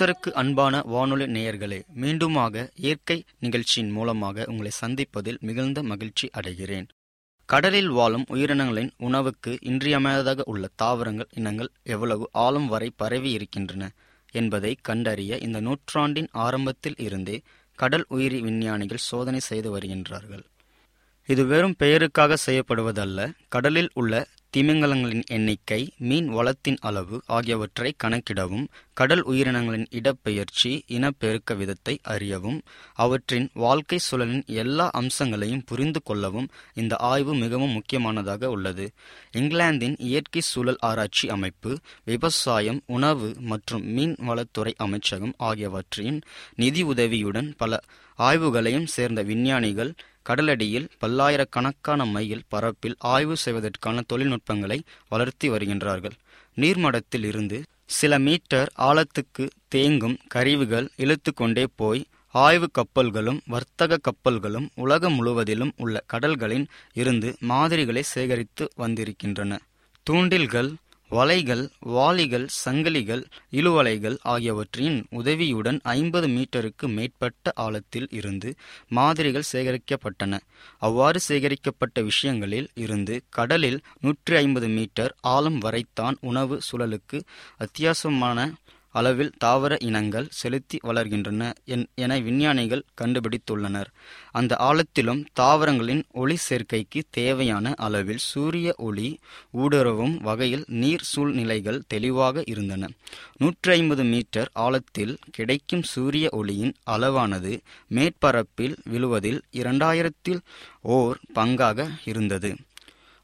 கர்த்தருக்கு அன்பான வானொலி நேயர்களே மீண்டுமாக இயற்கை நிகழ்ச்சியின் மூலமாக உங்களை சந்திப்பதில் மிகுந்த மகிழ்ச்சி அடைகிறேன். கடலில் வாழும் உயிரினங்களின் உணவுக்கு இன்றியமையாததாக உள்ள தாவரங்கள் இனங்கள் எவ்வளவு ஆழம் வரை பரவி இருக்கின்றன என்பதை கண்டறிய இந்த நூற்றாண்டின் ஆரம்பத்தில் இருந்தே கடல் உயிரி விஞ்ஞானிகள் சோதனை செய்து வருகின்றார்கள். இது வெறும் பெயருக்காக செய்யப்படுவதல்ல கடலில் உள்ள திமிங்கலங்களின் எண்ணிக்கை மீன் வளத்தின் அளவு ஆகியவற்றை கணக்கிடவும் கடல் உயிரினங்களின் இடப்பெயர்ச்சி இனப்பெருக்க விதத்தை அறியவும் அவற்றின் வாழ்க்கை சூழலின் எல்லா அம்சங்களையும் புரிந்து கொள்ளவும் இந்த ஆய்வு மிகவும் முக்கியமானதாக உள்ளது. இங்கிலாந்தின் இயற்கை சூழல் ஆராய்ச்சி அமைப்பு விவசாயம் உணவு மற்றும் மீன் வளத்துறை அமைச்சகம் ஆகியவற்றின் நிதி உதவியுடன் பல ஆய்வுகளையும் சேர்ந்த விஞ்ஞானிகள் கடலடியில் பல்லாயிரக்கணக்கான மைல் பரப்பில் ஆய்வு செய்வதற்கான தொழில்நுட்பங்களை வளர்த்தி வருகின்றார்கள். நீர்மடத்தில் இருந்து சில மீட்டர் ஆழத்துக்கு தேங்கும் கருவிகள் இழுத்து கொண்டே போய் ஆய்வு கப்பல்களும் வர்த்தக கப்பல்களும் உலகம் முழுவதிலும் உள்ள கடல்களின் இருந்து மாதிரிகளை சேகரித்து வந்திருக்கின்றன. தூண்டில்கள் வலைகள் வாளிகள் சங்கிலிகள் இழுவலைகள் ஆகியவற்றின் உதவியுடன் ஐம்பது மீட்டருக்கு மேற்பட்ட ஆழத்தில் இருந்து மாதிரிகள் சேகரிக்கப்பட்டன. அவ்வாறு சேகரிக்கப்பட்ட விஷயங்களில் இருந்து கடலில் நூற்றி ஐம்பது மீட்டர் ஆழம் வரைத்தான் உணவு சுழலுக்கு அத்தியாவசியமான அளவில் தாவர இனங்கள் செலுத்தி வளர்கின்றன என விஞ்ஞானிகள் கண்டுபிடித்துள்ளனர். அந்த ஆழத்திலும் தாவரங்களின் ஒளி சேர்க்கைக்கு தேவையான அளவில் சூரிய ஒளி ஊடுருவும் வகையில் நீர் சூழ்நிலைகள் தெளிவாக இருந்தன. நூற்றி ஐம்பது மீட்டர் ஆழத்தில் கிடைக்கும் சூரிய ஒளியின் அளவானது மேற்பரப்பில் விழுவதில் இரண்டாயிரத்தில் ஓர் பங்காக இருந்தது.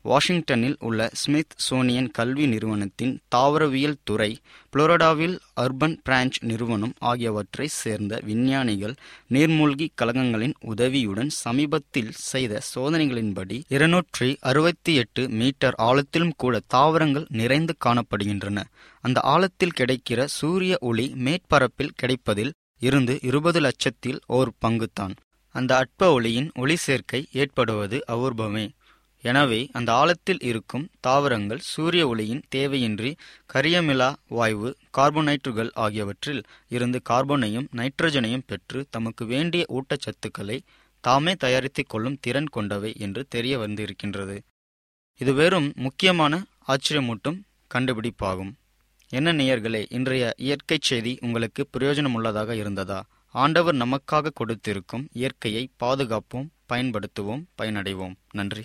வாஷிங்டனில் உள்ள ஸ்மித் சோனியன் கல்வி நிறுவனத்தின் தாவரவியல் துறை புளோரடாவில் அர்பன் பிரான்ச் நிறுவனம் ஆகியவற்றை சேர்ந்த விஞ்ஞானிகள் நீர்மூழ்கி கழகங்களின் உதவியுடன் சமீபத்தில் செய்த சோதனைகளின்படி இருநூற்றி அறுபத்தி எட்டு மீட்டர் ஆழத்திலும் கூட தாவரங்கள் நிறைந்து காணப்படுகின்றன. அந்த ஆழத்தில் கிடைக்கிற சூரிய ஒளி மேற்பரப்பில் கிடைப்பதில் இருந்து இருபது லட்சத்தில் ஓர் பங்குத்தான் அந்த அற்ப ஒளியின் ஒளி சேர்க்கை ஏற்படுவது அபூர்வமே. எனவே அந்த ஆழத்தில் இருக்கும் தாவரங்கள் சூரிய ஒளியின் தேவையின்றி கரியமிலா வாயு கார்போனைட்டுகள் ஆகியவற்றில் இருந்து கார்பனையும் நைட்ரஜனையும் பெற்று தமக்கு வேண்டிய ஊட்டச்சத்துக்களை தாமே தயாரித்துக் கொள்ளும் திறன் கொண்டவை என்று தெரிய வந்திருக்கின்றது. இது வெறும் முக்கியமான ஆச்சரியமூட்டும் கண்டுபிடிப்பாகும். என்ன நேயர்களே இன்றைய இயற்கை செய்தி உங்களுக்கு பிரயோஜனமுள்ளதாக இருந்ததா? ஆண்டவர் நமக்காக கொடுத்திருக்கும் இயற்கையை பாதுகாப்போம் பயன்படுத்துவோம் பயனடைவோம். நன்றி.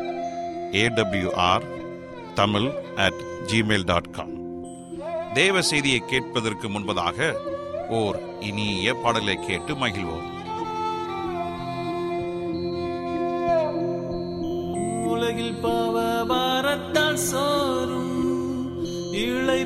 AWR Tamil at Gmail dot com தேவ செய்தியை கேட்பதற்கு முன்பதாக ஓர் இனிய பாடலை கேட்டு மகிழ்வோம். உலகில் பாவ பாரத்தால் சோறும் இழை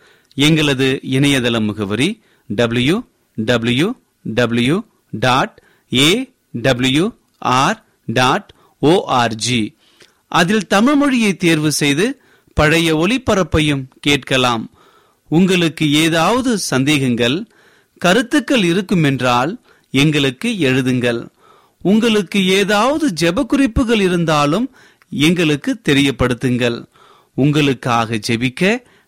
எங்களது இணையதள முகவரி W W W dot A W R dot ORG அதில் தமிழ் மொழியை தேர்வு செய்து பழைய ஒளிபரப்பையும் கேட்கலாம். உங்களுக்கு ஏதாவது சந்தேகங்கள் கருத்துக்கள் இருக்குமென்றால் எங்களுக்கு எழுதுங்கள். உங்களுக்கு ஏதாவது ஜெப குறிப்புகள் இருந்தாலும் எங்களுக்கு தெரியப்படுத்துங்கள். உங்களுக்காக ஜெபிக்க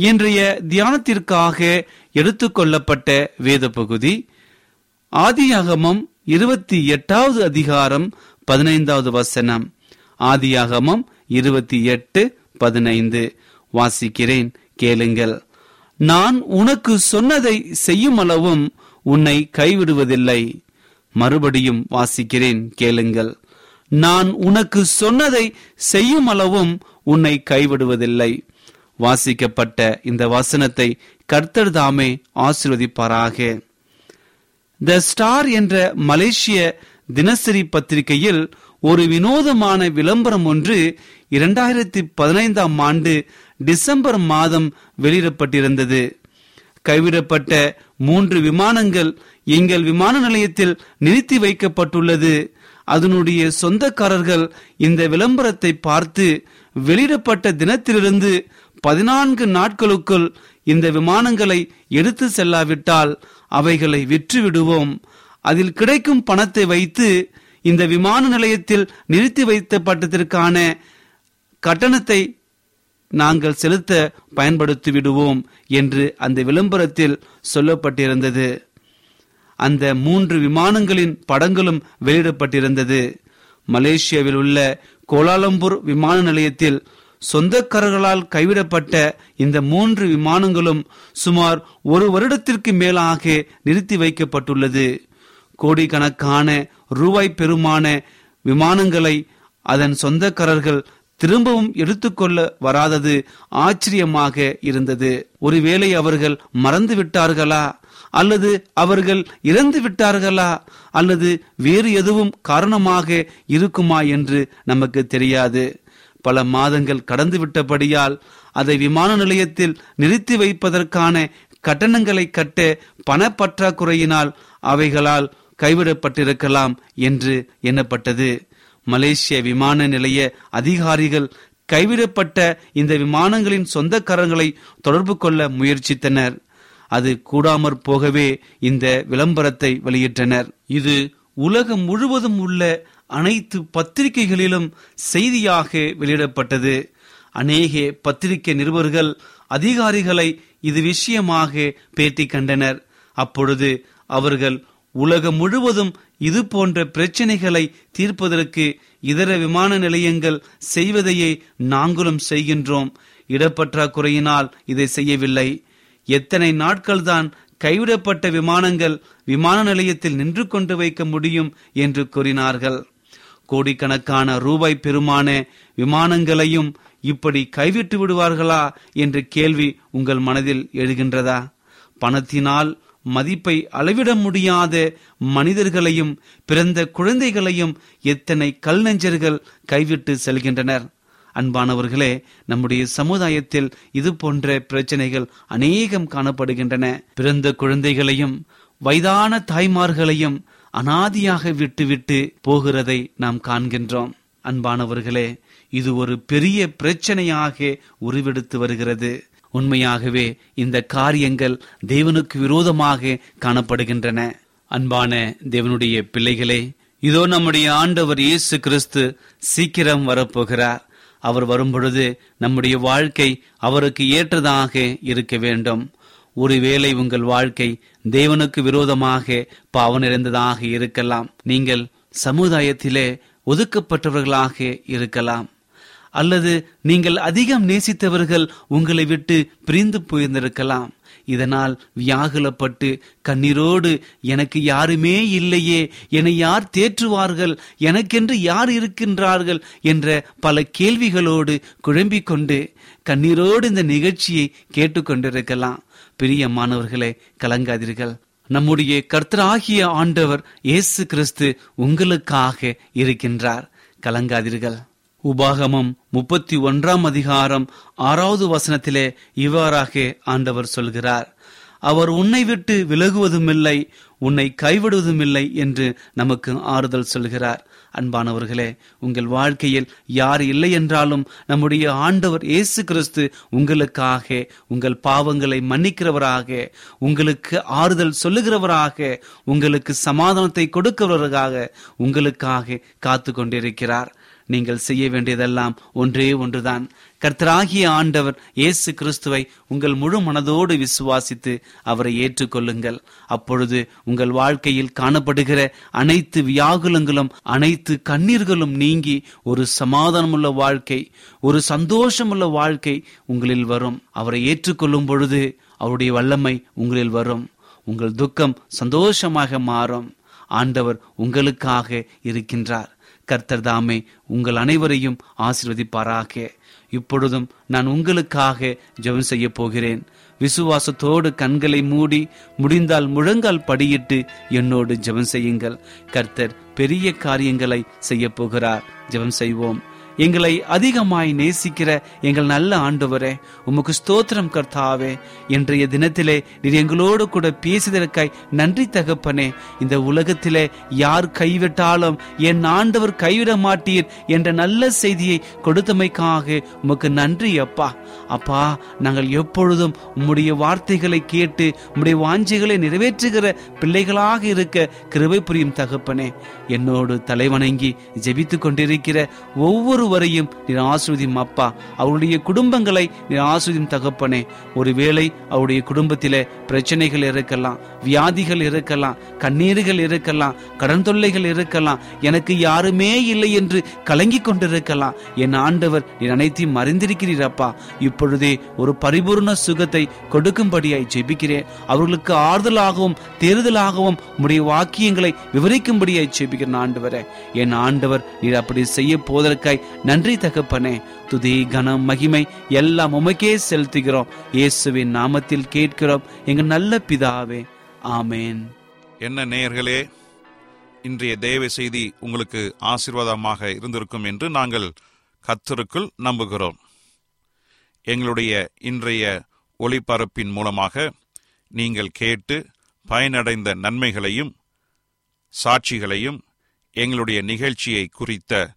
இன்றைய தியானத்திற்காக எடுத்துக்கொள்ளப்பட்ட வேத பகுதி ஆதியாகமம் இருபத்தி எட்டாவது அதிகாரம் பதினைந்தாவது வசனம். ஆதியாகமம் இருபத்தி எட்டு பதினைந்து. வாசிக்கிறேன் கேளுங்கள். நான் உனக்கு சொன்னதை செய்யும் அளவும் உன்னை கைவிடுவதில்லை. மறுபடியும் வாசிக்கிறேன் கேளுங்கள். நான் உனக்கு சொன்னதை செய்யும் அளவும் உன்னை கைவிடுவதில்லை. வாசிக்கப்பட்ட இந்த வசனத்தை கர்த்தர் தாமே ஆசிர்வதிப்பாராக. த ஸ்டார் என்ற மலேசிய தினசரி பத்திரிகையில் ஒரு வினோதமான விளம்பரம் ஒன்று இரண்டாயிரத்தி பதினைந்தாம் ஆண்டு டிசம்பர் மாதம் வெளியிடப்பட்டிருந்தது. கைவிடப்பட்ட மூன்று விமானங்கள் எங்கள் விமான நிலையத்தில் நிறுத்தி வைக்கப்பட்டுள்ளது. அதனுடைய சொந்தக்காரர்கள் இந்த விளம்பரத்தை பார்த்து வெளியிடப்பட்ட தினத்திலிருந்து பதினான்கு நாட்களுக்குள் இந்த விமானங்களை எடுத்து செல்லாவிட்டால் அவைகளை விற்று விடுவோம் அதில் கிடைக்கும் பணத்தை வைத்து இந்த விமான நிலையத்தில் நிறுத்தி வைக்கப்பட்டதற்கான கட்டணத்தை நாங்கள் செலுத்த பயன்படுத்தி விடுவோம் என்று அந்த விளம்பரத்தில் சொல்லப்பட்டிருந்தது. அந்த மூன்று விமானங்களின் படங்களும் வெளியிடப்பட்டிருந்தது. மலேசியாவில் உள்ள கோலாலம்பூர் விமான நிலையத்தில் சொந்தக்காரர்களால் கைவிடப்பட்ட இந்த மூன்று விமானங்களும் சுமார் ஒரு வருடத்திற்கு மேலாக நிறுத்தி வைக்கப்பட்டுள்ளது. கோடிக்கணக்கான ரூபாய் பெருமான விமானங்களை அதன் சொந்தக்காரர்கள் திரும்பவும் எடுத்துக்கொள்ள வராதது ஆச்சரியமாக இருந்தது. ஒருவேளை அவர்கள் மறந்து விட்டார்களா? அல்லது அவர்கள் இறந்து விட்டார்களா? அல்லது வேறு எதுவும் காரணமாக இருக்குமா என்று நமக்கு தெரியாது. பல மாதங்கள் கடந்துவிட்டபடியால் அதை விமான நிலையத்தில் நிறுத்தி வைப்பதற்கான கட்டணங்களை கட்ட பணப்பற்றாக்குறையினால் அவைகளால் கைவிடப்பட்டிருக்கலாம் என்று எண்ணப்பட்டது. மலேசிய விமான நிலைய அதிகாரிகள் கைவிடப்பட்ட இந்த விமானங்களின் சொந்தக்காரர்களை தொடர்பு கொள்ள முயற்சித்தனர். அது கூடாமற் போகவே இந்த விளம்பரத்தை வெளியிட்டனர். இது உலகம் முழுவதும் உள்ள அனைத்து பத்திரிகைகளிலும் செய்தியாக வெளியிடப்பட்டது. அநேக பத்திரிகை நிருபர்கள் அதிகாரிகளை இது விஷயமாக பேட்டி கண்டனர். அப்பொழுது அவர்கள் உலகம் முழுவதும் இது போன்ற பிரச்சனைகளை தீர்ப்பதற்கு இதர விமான நிலையங்கள் செய்வதையே நாங்களும் செய்கின்றோம். இடப்பற்றாக்குறையினால் இதை செய்யவில்லை. எத்தனை நாட்கள்தான் கைவிடப்பட்ட விமானங்கள் விமான நிலையத்தில் நின்று கொண்டு வைக்க முடியும்? என்று கூறினார்கள். கோடிக்கணக்கான ரூபாய் பெருமான விமானங்களையும் இப்படி கைவிட்டு விடுவார்களா என்ற கேள்வி உங்கள் மனதில் எழுகின்றதா? பணத்தினால் மதிப்பை அளவிட முடியாத மனிதர்களையும் பிறந்த குழந்தைகளையும் எத்தனை கல் நெஞ்சர்கள் கைவிட்டு செல்கின்றனர்? அன்பானவர்களே நம்முடைய சமுதாயத்தில் இது போன்ற பிரச்சனைகள் அநேகம் காணப்படுகின்றன. பிறந்த குழந்தைகளையும் வயதான தாய்மார்களையும் அனாதியாக விட்டுவிட்டு போகிறதை நாம் காண்கின்றோம். அன்பானவர்களே இது ஒரு பெரிய பிரச்சனையாக உருவெடுத்து வருகிறது. உண்மையாகவே இந்த காரியங்கள் தேவனுக்கு விரோதமாக காணப்படுகின்றன. அன்பான தேவனுடைய பிள்ளைகளே இதோ நம்முடைய ஆண்டவர் இயேசு கிறிஸ்து சீக்கிரம் வரப்போகிறார். அவர் வரும்பொழுது நம்முடைய வாழ்க்கை அவருக்கு ஏற்றதாக இருக்க வேண்டும். ஒருவேளை உங்கள் வாழ்க்கை தேவனுக்கு விரோதமாக பாவ நிறைந்ததாக இருக்கலாம். நீங்கள் சமுதாயத்திலே ஒதுக்கப்பட்டவர்களாக இருக்கலாம். அல்லது நீங்கள் அதிகம் நேசித்தவர்கள் உங்களை விட்டு பிரிந்து போயிருந்திருக்கலாம். இதனால் வியாகுலப்பட்டு கண்ணீரோடு எனக்கு யாருமே இல்லையே என்னை யார் தேற்றுவார்கள் எனக்கென்று யார் இருக்கின்றார்கள்? என்ற பல கேள்விகளோடு குழம்பிக் கொண்டு கண்ணீரோடு இந்த நிகழ்ச்சியை கேட்டுக்கொண்டிருக்கலாம். பிரியமானவர்களே கலங்காதீர்கள். நம்முடைய கர்த்தராகிய ஆண்டவர் இயேசு கிறிஸ்து உங்களுக்காக இருக்கின்றார். கலங்காதீர்கள். உபாகமம் முப்பத்தி ஒன்றாம் அதிகாரம் ஆறாவது வசனத்திலே இவ்வாறாக ஆண்டவர் சொல்கிறார். அவர் உன்னை விட்டு விலகுவதுமில்லை உன்னை கைவிடுவதுமில்லை என்று நமக்கு ஆறுதல் சொல்கிறார். அன்பானவர்களே உங்கள் வாழ்க்கையில் யார் இல்லை என்றாலும் நம்முடைய ஆண்டவர் இயேசு கிறிஸ்து உங்களுக்காக உங்கள் பாவங்களை மன்னிக்கிறவராக உங்களுக்கு ஆறுதல் சொல்லுகிறவராக உங்களுக்கு சமாதானத்தை கொடுக்கிறவராக உங்களுக்காக காத்து கொண்டிருக்கிறார் நீங்கள் செய்ய வேண்டியதெல்லாம் ஒன்றே ஒன்றுதான். கர்த்தராகிய ஆண்டவர் இயேசு கிறிஸ்துவை உங்கள் முழு மனதோடு விசுவாசித்து அவரை ஏற்றுக்கொள்ளுங்கள். அப்பொழுது உங்கள் வாழ்க்கையில் காணப்படுகிற அனைத்து வியாகுலங்களும் அனைத்து கண்ணீர்களும் நீங்கி ஒரு சமாதானமுள்ள வாழ்க்கை ஒரு சந்தோஷமுள்ள வாழ்க்கை உங்களில் வரும். அவரை ஏற்றுக்கொள்ளும் பொழுது அவருடைய வல்லமை உங்களில் வரும். உங்கள் துக்கம் சந்தோஷமாக மாறும். ஆண்டவர் உங்களுக்காக இருக்கின்றார். கர்த்தர் தாமே உங்கள் அனைவரையும் ஆசிர்வதிப்பாராக. இப்பொழுதும் நான் உங்களுக்காக ஜெபம் செய்ய போகிறேன். விசுவாசத்தோடு கண்களை மூடி முடிந்தால் முழங்கால் படியிட்டு என்னோடு ஜெபம் செய்யுங்கள். கர்த்தர் பெரிய காரியங்களை செய்ய போகிறார். ஜெபம் செய்வோம். எங்களை அதிகமாய் நேசிக்கிற எங்கள் நல்ல ஆண்டவரே உமக்கு ஸ்தோத்திரம் கர்த்தாவே. இன்றைய தினத்திலே நீர் எங்களோடு கூட பேசியதற்காய் நன்றி தகப்பனே. இந்த உலகத்திலே யார் கைவிட்டாலும் என் ஆண்டவர் கைவிட மாட்டீர் என்ற நல்ல செய்தியை கொடுத்தமைக்காக உமக்கு நன்றி அப்பா. அப்பா நாங்கள் எப்பொழுதும் உம்முடைய வார்த்தைகளை கேட்டு உம்முடைய வாஞ்சைகளை நிறைவேற்றுகிற பிள்ளைகளாக இருக்க கிருபை புரியும் தகப்பனே. என்னோடு தலைவணங்கி ஜெபித்து கொண்டிருக்கிற ஒவ்வொரு ஒவ்வொருவரையும் நீர் ஆசிர்வதியும் அப்பா. அவருடைய குடும்பங்களை நீர் ஆசிர்வதியும் தகப்பனே. ஒருவேளை அவருடைய குடும்பத்தில பிரச்சனைகள் இருக்கலாம் வியாதிகள் இருக்கலாம் கண்ணீர்கள் இருக்கலாம் கடன் தொல்லைகள் இருக்கலாம் எனக்கு யாருமே இல்லை என்று கலங்கி கொண்டிருக்கலாம். என் ஆண்டவர் நீர் அனைத்தையும் அறிந்திருக்கிறீர் அப்பா. இப்பொழுதே ஒரு பரிபூர்ண சுகத்தை கொடுக்கும்படியாய் ஜெபிக்கிறேன். அவர்களுக்கு ஆறுதலாகவும் தேர்தலாகவும் உடைய வாக்கியங்களை விவரிக்கும்படியாய் ஜெபிக்கிறேன் ஆண்டவரே. என் ஆண்டவர் நீர் அப்படி செய்ய போவதற்காய் நன்றி தகப்பனே. துதி கனம் மகிமை எல்லாம் உமக்கே செலுத்துகிறோம். இயேசுவின் நாமத்தில் கேட்கிறோம். எங்க நல்ல பிதாவே. ஆமேன். என்ன நேயர்களே இன்றைய தேவ செய்தி உங்களுக்கு ஆசீர்வாதமாக இருந்திருக்கும் என்று நாங்கள் கத்தருக்குள் நம்புகிறோம். எங்களுடைய இன்றைய ஒளிபரப்பின் மூலமாக நீங்கள் கேட்டு பயனடைந்த நன்மைகளையும் சாட்சிகளையும் எங்களுடைய நிகழ்ச்சியை குறித்த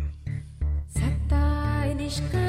aşka